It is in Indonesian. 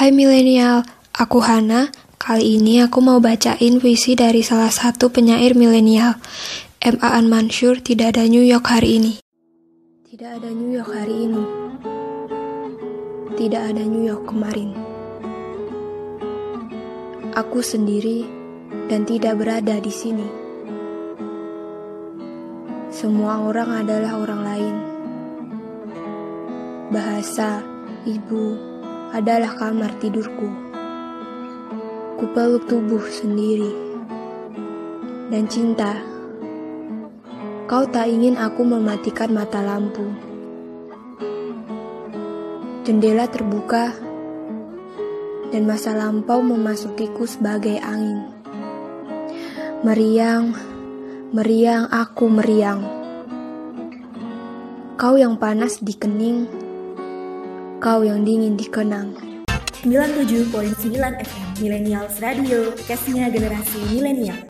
Hai milenial, aku Hana. Kali ini aku mau bacain puisi dari salah satu penyair milenial. M. Aan Mansur tidak ada New York hari ini. Tidak ada New York hari ini. Tidak ada New York kemarin. Aku sendiri dan tidak berada di sini. Semua orang adalah orang lain. Bahasa ibu adalah kamar tidurku. Kupeluk tubuh sendiri dan cinta. Kau tak ingin aku mematikan mata lampu. Jendela terbuka dan masa lampau memasukiku sebagai angin. Meriang, meriang aku meriang. Kau yang panas di kening, kau yang dingin di kenang. 97.9 FM Millennials Radio, cashnya generasi milenial.